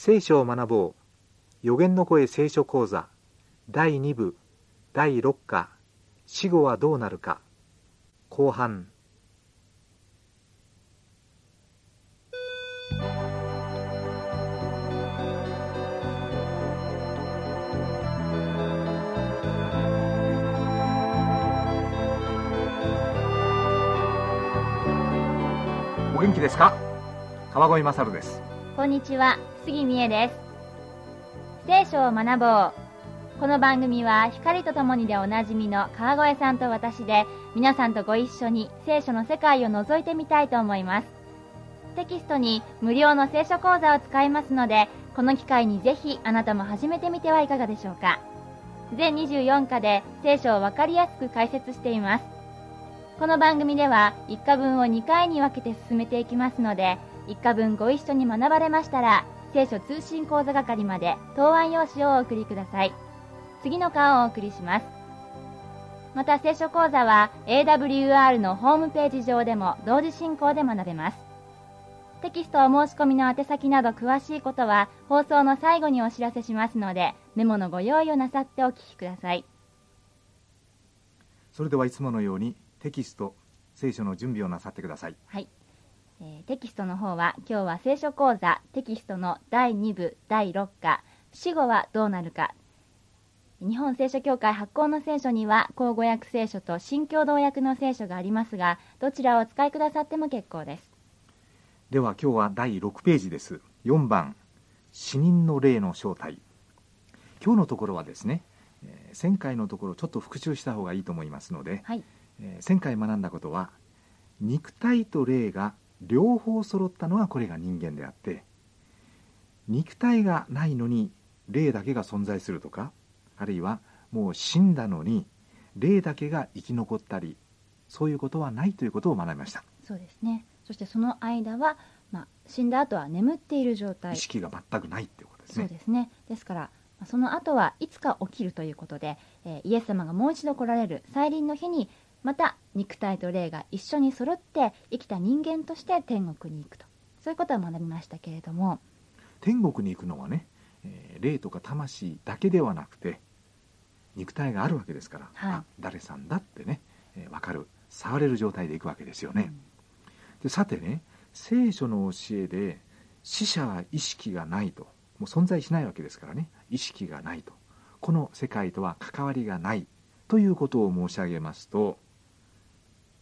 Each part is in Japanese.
聖書を学ぼう。予言の声聖書講座。第2部。第6課。死後はどうなるか。後半。お元気ですか？川越勝です。こんにちは、杉美恵です。聖書を学ぼう。この番組は光とともにでおなじみの川越さんと私で皆さんとご一緒に聖書の世界を覗いてみたいと思います。テキストに無料の聖書講座を使いますので、この機会にぜひあなたも始めてみてはいかがでしょうか。全24課で聖書をわかりやすく解説しています。この番組では1課分を2回に分けて進めていきますので、1課分ご一緒に学ばれましたら、聖書通信講座係まで答案用紙をお送りください。次の課をお送りします。また聖書講座は AWR のホームページ上でも同時進行で学べます。テキストお申し込みの宛先など詳しいことは放送の最後にお知らせしますので、メモのご用意をなさってお聞きください。それではいつものようにテキスト聖書の準備をなさってくださいはい。えーテキストの方は今日は聖書講座テキストの第2部第6課死後はどうなるか。日本聖書協会発行の聖書には口語訳聖書と新共同訳の聖書がありますがどちらをお使いくださっても結構です。では今日は第6ページです。4番死人の霊の正体。今日のところはですね、えー前回のところちょっと復習した方がいいと思いますので、はい。えー前回学んだことは肉体と霊が両方揃ったのがこれが人間であって肉体がないのに霊だけが存在するとかあるいはもう死んだのに霊だけが生き残ったりそういうことはないということを学びました。そうですね。そしてその間は、まあ、死んだ後は眠っている状態。意識が全くないっていうことですね。そうですね。ですからまあその後はいつか起きるということで、えーイエス様がもう一度来られる再臨の日にまた肉体と霊が一緒に揃って生きた人間として天国に行くと。そういうことを学びましたけれども。天国に行くのはね、えー霊とか魂だけではなくて肉体があるわけですから、はい。あ誰さんだってね、えー分かる。触れる状態で行くわけですよね、でさてね聖書の教えで死者は意識がないと。もう存在しないわけですからね。意識がないと。この世界とは関わりがないということを申し上げますと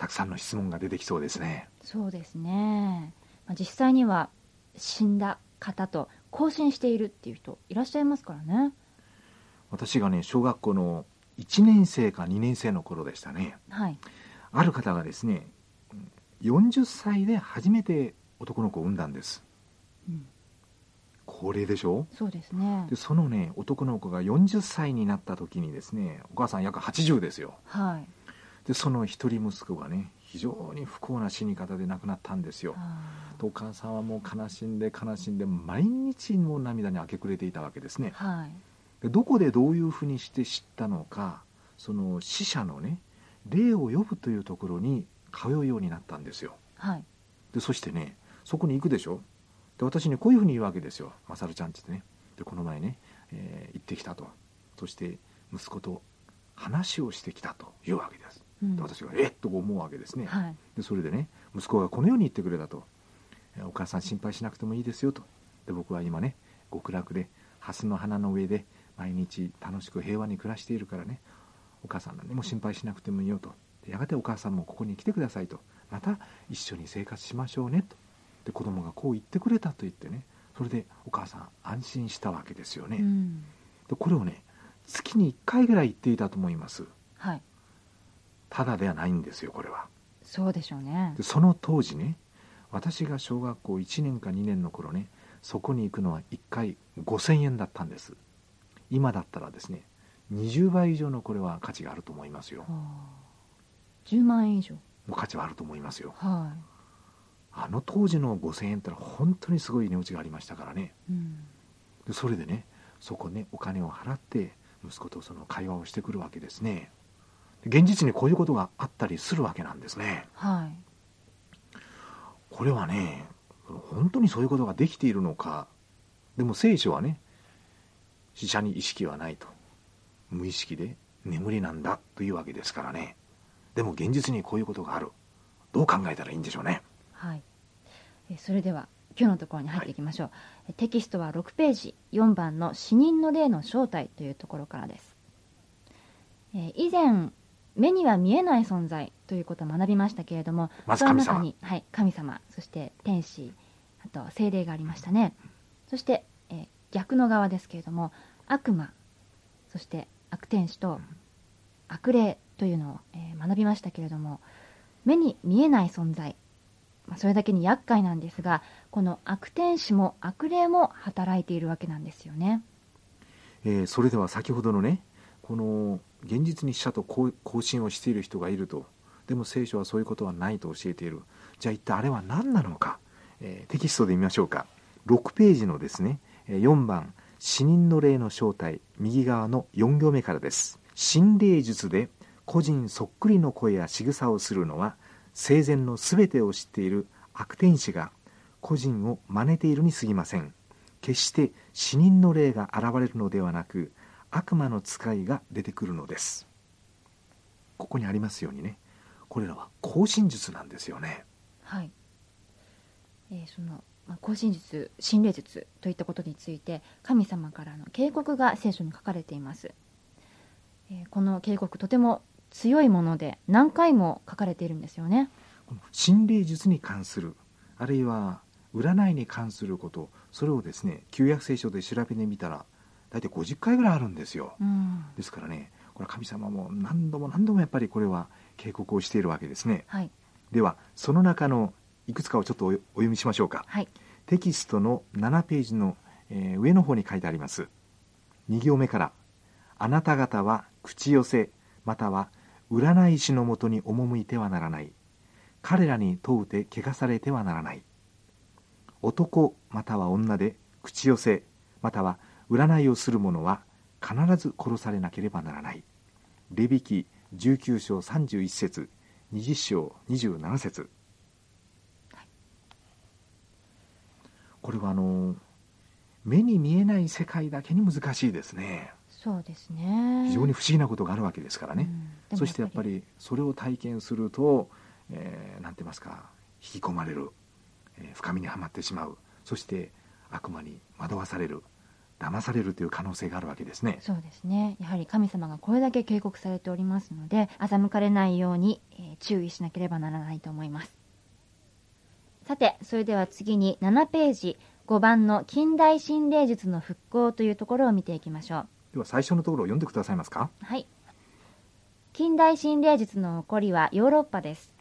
たくさんの質問が出てきそうですね。そうですね、まあ、実際には死んだ方と交信しているっていう人いらっしゃいますからね。私がね小学校の1年生か2年生の頃でしたね。はい。ある方がですねうん40歳で初めて男の子を産んだんです。うん。高齢でしょ？そうですね。でそのね男の子が40歳になった時にですねお母さん約80ですよ。はいでその一人息子がね非常に不幸な死に方で亡くなったんですよ。お母さんはもう悲しんで悲しんで毎日もう涙に明け暮れていたわけですね。ーはい。でどこでどういうふうにして知ったのかその死者のね霊を呼ぶというところに通うようになったんですよ。はい。でそしてねそこに行くでしょ？で私にこういうふうに言うわけですよ「まさるちゃん」って言ってね。でこの前ね、えー行ってきたと。そして息子と話をしてきたというわけです私がえっ？と思うわけですね。はい。でそれでね息子がこのように言ってくれたと。えーお母さん心配しなくてもいいですよと。で僕は今ね極楽で蓮の花の上で毎日楽しく平和に暮らしているからねお母さん何も心配しなくてもいいよと。でやがてお母さんもここに来てくださいと。また一緒に生活しましょうねと。で子供がこう言ってくれたと言ってねそれでお母さん安心したわけですよね、うん。でこれをね月に1回ぐらい言っていたと思います。はいただではないんですよこれは。そうでしょうね。でその当時ね私が小学校1年か2年の頃ねそこに行くのは1回5000円だったんです。今だったらですね20倍以上のこれは価値があると思いますよ。はあ。10万円以上。の価値はあると思いますよ。はあの当時の5000円ってのは本当にすごい値打ちがありましたからね。い、うん、でそれでねそこねお金を払って息子とその会話をしてくるわけですね。で現実にこういうことがあったりするわけなんですね。はい。これはね本当にそういうことができているのか。でも聖書はね死者に意識はないと。無意識で眠りなんだというわけですからね。でも現実にこういうことがある。どう考えたらいいんでしょうね。はい。えそれでは今日のところに入っていきましょう、はい、テキストは6ページ4番の死人の霊の正体というところからです、え以前目には見えない存在ということを学びましたけれども、ま、その中に、はい、神様そして天使あと精霊がありましたねそして、えー、逆の側ですけれども悪魔そして悪天使と悪霊というのを、えー、学びましたけれども目に見えない存在、まあ、それだけに厄介なんですがこの悪天使も悪霊も働いているわけなんですよね。えー、それでは先ほどのねこの現実に死者と交信をしている人がいると。でも聖書はそういうことはないと教えている。じゃあ一体あれは何なのか、えー、テキストで見ましょうか。6ページのですね4番。死人の霊の正体。右側の4行目からです。心霊術で個人そっくりの声や仕草をするのは生前の全てを知っている悪天使が個人を真似ているに過ぎません。決して死人の霊が現れるのではなく悪魔の使いが出てくるのです。ここにありますようにね。これらは行進術なんですよね。はい、えー、そのまあ、行進術心霊術といったことについて神様からの警告が聖書に書かれています、えー、この警告とても強いもので何回も書かれているんですよね。心霊術に関するあるいは占いに関することそれをですね旧約聖書で調べてみたら大体50回ぐらいあるんですよ、うん、ですからねこれ神様も何度も何度もやっぱりこれは警告をしているわけですね、はい、ではその中のいくつかをちょっとお読みしましょうか、はい、テキストの7ページの、えー、上の方に書いてあります。2行目から「あなた方は口寄せまたは占い師のもとに赴いてはならない。彼らに問うて汚されてはならない。男または女で口寄せまたは占いをする者は必ず殺されなければならない。レビキ19章31節20章27節。これはあの目に見えない世界だけに難しいですね。そうですね。非常に不思議なことがあるわけですからね、うん、そしてやっぱりそれを体験すると、えー、なんて言いますか引き込まれる、えー、深みにはまってしまう。そして悪魔に惑わされる騙されるという可能性があるわけですね。そうですね。やはり神様がこれだけ警告されておりますので欺かれないように、えー、注意しなければならないと思います。さてそれでは次に7ページ5番の近代心霊術の復興というところを見ていきましょう。では最初のところを読んでくださいますか。はい。近代心霊術の起こりはヨーロッパです。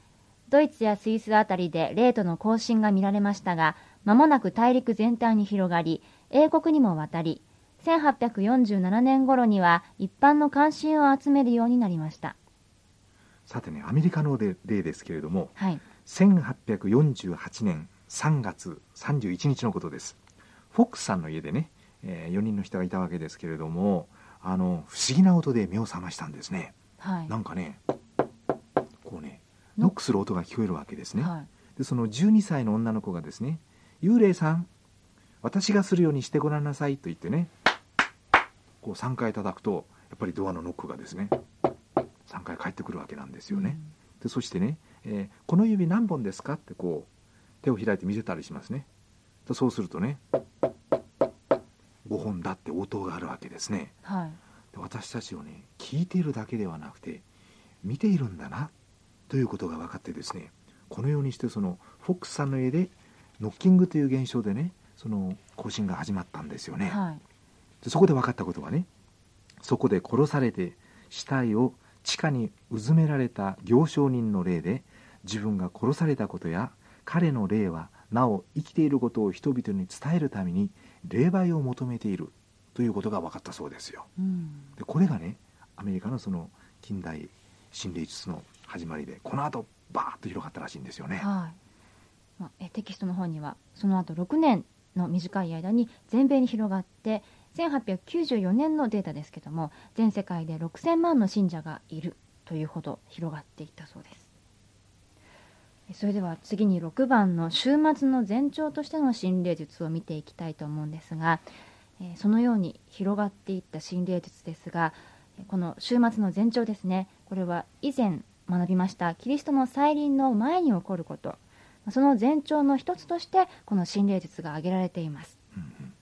ドイツやスイスあたりで霊との交信が見られましたが間もなく大陸全体に広がり英国にも渡り1847年頃には一般の関心を集めるようになりました。さてねアメリカの例ですけれども、はい、1848年3月31日のことです。フォックスさんの家でね、えー、4人の人がいたわけですけれどもあの不思議な音で目を覚ましたんですね、はい、なんかねこうねノックする音が聞こえるわけですね、はい、でその12歳の女の子がですね「幽霊さん私がするようにしてごらんなさいと言ってねこう3回叩くとやっぱりドアのノックがですね3回返ってくるわけなんですよね、うん、でそしてね、えー、この指何本ですか?」ってこう手を開いて見せたりしますね。とそうするとね5本だって応答があるわけですね、はい、で私たちをね聞いているだけではなくて見ているんだなということが分かってですねこのようにしてそのフォックスさんの家でノッキングという現象でねその行進が始まったんですよね、はい、でそこで分かったことはねそこで殺されて死体を地下にうずめられた行商人の霊で自分が殺されたことや彼の霊はなお生きていることを人々に伝えるために霊媒を求めているということが分かったそうですよ、うん、でこれがねアメリカのその近代心霊術の始まりでこの後バーッと広がったらしいんですよね、はい。まあ、えテキストの方にはその後6年の短い間に全米に広がって1894年のデータですけども全世界で6000万の信者がいるというほど広がっていったそうです、それでは次に6番の週末の前兆としての心霊術を見ていきたいと思うんですが、そのように広がっていった心霊術ですがこの週末の前兆ですね。これは以前学びましたキリストの再臨の前に起こること。その前兆の一つとしてこの心霊術が挙げられています。うんうん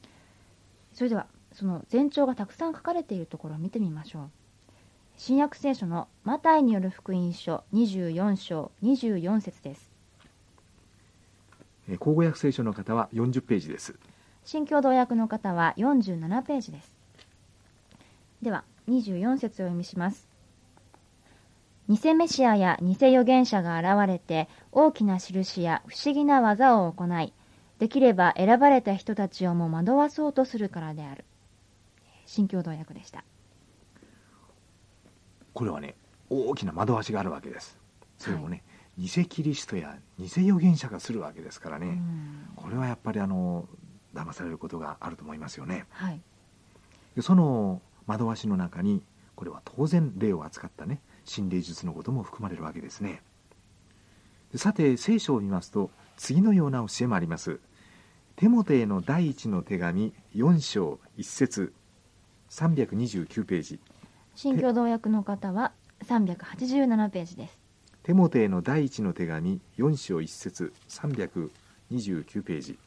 それではその前兆がたくさん書かれているところを見てみましょう。新約聖書のマタイによる福音書24章24節です。えー口語訳聖書の方は40ページです。新共同訳の方は47ページです。では24節をお読みします偽メシアや偽預言者が現れて大きな印や不思議な技を行いできれば選ばれた人たちをも惑わそうとするからである。新共同訳でした。これはね大きな惑わしがあるわけです。それもね、偽キリストや偽預言者がするわけですからね、うん。これはやっぱりあの騙されることがあると思いますよね。はい。でその惑わしの中にこれは当然霊を扱ったね心霊術のことも含まれるわけですね。でさて聖書を見ますと次のような教えもあります。テモテへの第一の手紙4章1節329ページ。新共同訳の方は387ページです。テモテへの第一の手紙4章1節329ページ。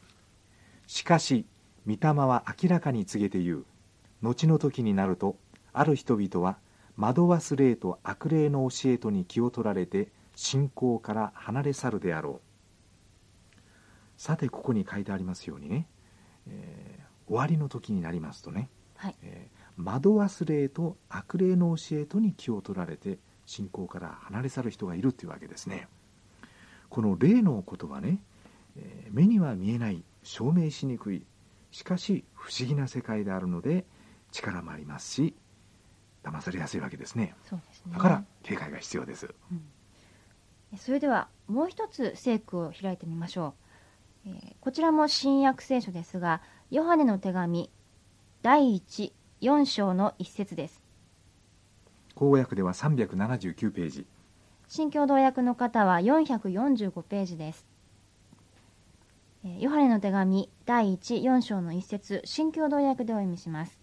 しかし御霊は明らかに告げて言う。後の時になるとある人々は惑わす霊と悪霊の教えとに気を取られて信仰から離れ去るであろう。さてここに書いてありますようにね、えー終わりの時になりますとね、はい。えー惑わす霊と悪霊の教えとに気を取られて信仰から離れ去る人がいるというわけですね。この霊のことはね、えー目には見えない証明しにくいしかし不思議な世界であるので力もありますし騙されやすいわけですね。そうですね。だから警戒が必要です。うん。それではもう一つ聖句を開いてみましょう、えーこちらも新約聖書ですがヨハネの手紙第14章の一節です。口語訳では379ページ。新共同訳の方は445ページです。えーヨハネの手紙第14章の一節新共同訳でお読みします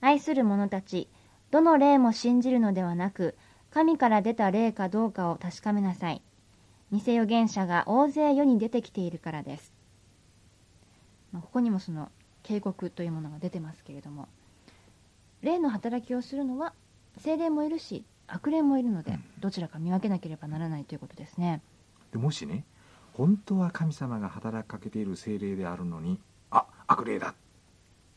愛する者たちどの霊も信じるのではなく神から出た霊かどうかを確かめなさい。偽預言者が大勢世に出てきているからです、まあここにもその警告というものが出てますけれども。霊の働きをするのは精霊もいるし悪霊もいるのでうん。どちらか見分けなければならないということですね。でもしね本当は神様が働きかけている精霊であるのにあ悪霊だ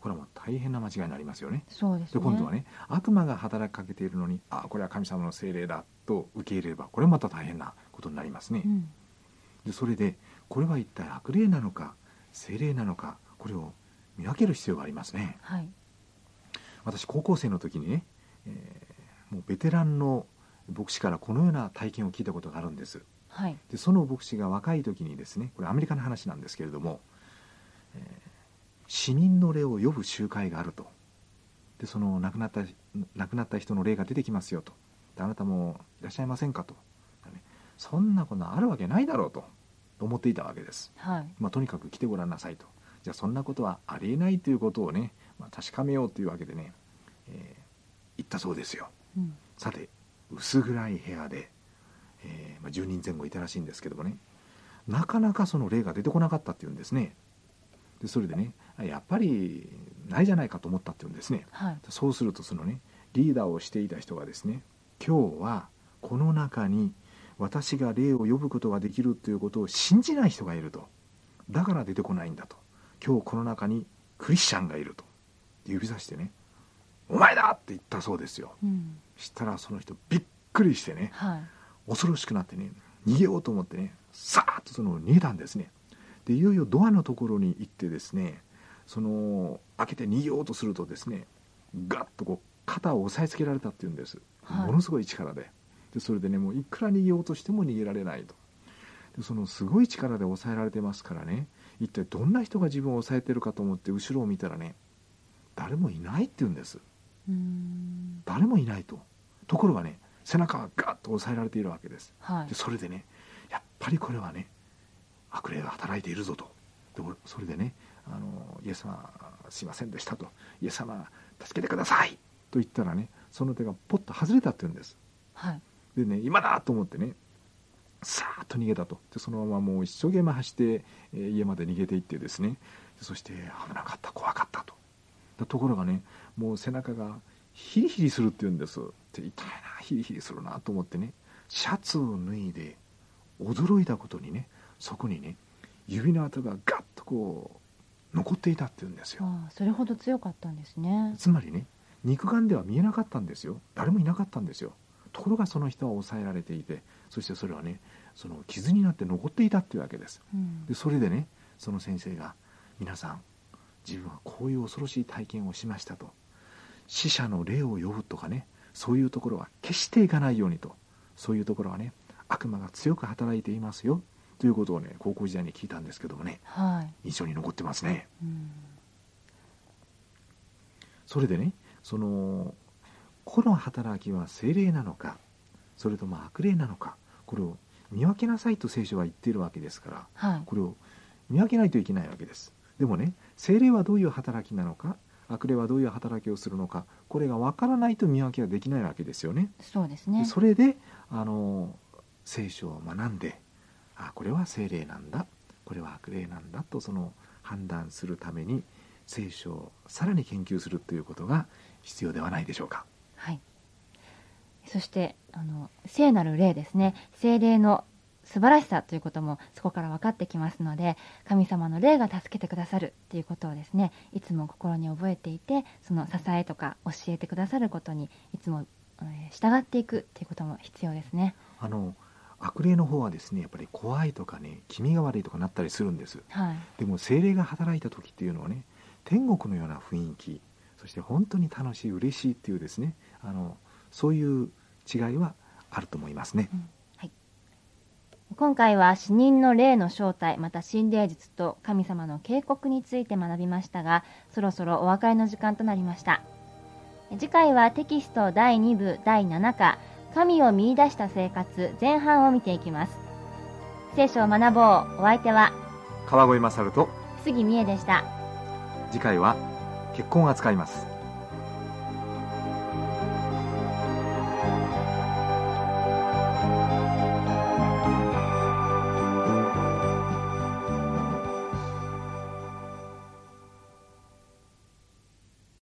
これはもう大変な間違いになりますよね。そうですね。で今度はね悪魔が働きかけているのにあこれは神様の精霊だと受け入れればこれまた大変なことになりますね、うん。でそれでこれは一体悪霊なのか精霊なのかこれを見分ける必要がありますね。はい。私高校生の時にね、えーもうベテランの牧師からこのような体験を聞いたことがあるんです。はい。でその牧師が若い時にですねこれアメリカの話なんですけれども、えー死人の霊を呼ぶ集会があると。でその亡くなった亡くなった人の霊が出てきますよと。であなたもいらっしゃいませんかと、ねそんなことあるわけないだろうと。思っていたわけです、はい。まあ、とにかく来てごらんなさいと。じゃあそんなことはありえないということをね、まあ、確かめようというわけでね、えー言ったそうですよ。うん。さて薄暗い部屋で、えーまあ、10人前後いたらしいんですけどもね。なかなかその霊が出てこなかったっていうんですねでそれでねやっぱりないじゃないかと思ったっていうんですね。はい。そうするとそのねリーダーをしていた人がですね今日はこの中に私が霊を呼ぶことができるということを信じない人がいると。だから出てこないんだと。今日この中にクリスチャンがいると。指さしてね「お前だ!」って言ったそうですよ。うん。したらその人びっくりしてねはい。恐ろしくなってね逃げようと思ってねさーっとその逃げたんですねでいよいよドアのところに行ってですねその開けて逃げようとするとですねガッとこう肩を押さえつけられたっていうんです、はい。ものすごい力で。でそれでねもういくら逃げようとしても逃げられないと。でそのすごい力で抑えられてますからね一体どんな人が自分を抑えてるかと思って後ろを見たらね誰もいないって言うんです。誰もいないと。ところがね背中がガッと押さえられているわけです。はい。でそれでねやっぱりこれはね悪霊が働いているぞと。でもそれでねあのイエス様すいませんでしたと。イエス様助けてください。と言ったらねその手がポッと外れたって言うんです。はい。でね今だと思ってねさーっと逃げたと。でそのままもう一生懸命走って、えー家まで逃げていってですね。そして危なかった怖かったと。だところがねもう背中がヒリヒリするって言うんです。で痛いなヒリヒリするなと思ってねシャツを脱いで驚いたことにねそこにね指の跡がガッとこう残っていたって言うんですよ。ああそれほど強かったんですね。つまりね肉眼では見えなかったんですよ。誰もいなかったんですよ。ところがその人は抑えられていてそしてそれはねその傷になって残っていたっていうわけです。うん。でそれでねその先生が皆さん自分はこういう恐ろしい体験をしましたと。死者の霊を呼ぶとかねそういうところは決していかないようにと。そういうところはね悪魔が強く働いていますよということをね高校時代に聞いたんですけどもね。はい、印象に残ってますね。うん。それでねそのこの働きは精霊なのかそれとも悪霊なのかこれを見分けなさいと聖書は言っているわけですからはい。これを見分けないといけないわけです。でもね精霊はどういう働きなのか悪霊はどういう働きをするのかこれが分からないと見分けはできないわけですよね。そうですね。でそれであの聖書を学んであこれは精霊なんだ。これは悪霊なんだとその判断するために聖書をさらに研究するということが必要ではないでしょうか。はい。そしてあの聖なる霊ですね。聖霊の素晴らしさということもそこから分かってきますので神様の霊が助けてくださるっていうことをですねいつも心に覚えていてその支えとか教えてくださることにいつも、えー従っていくっていうことも必要ですね。あの悪霊の方はですねやっぱり怖いとかね気味が悪いとかなったりするんです。はい。でも精霊が働いた時っていうのはね天国のような雰囲気そして本当に楽しい嬉しいっていうですねあのそういう違いはあると思いますね。今回は死人の霊の正体また心霊術と神様の警告について学びましたがそろそろお別れの時間となりました。次回はテキスト第2部第7課神を見出した生活前半を見ていきます。聖書を学ぼう。お相手は川越勝と杉美恵でした。次回は結婚を扱います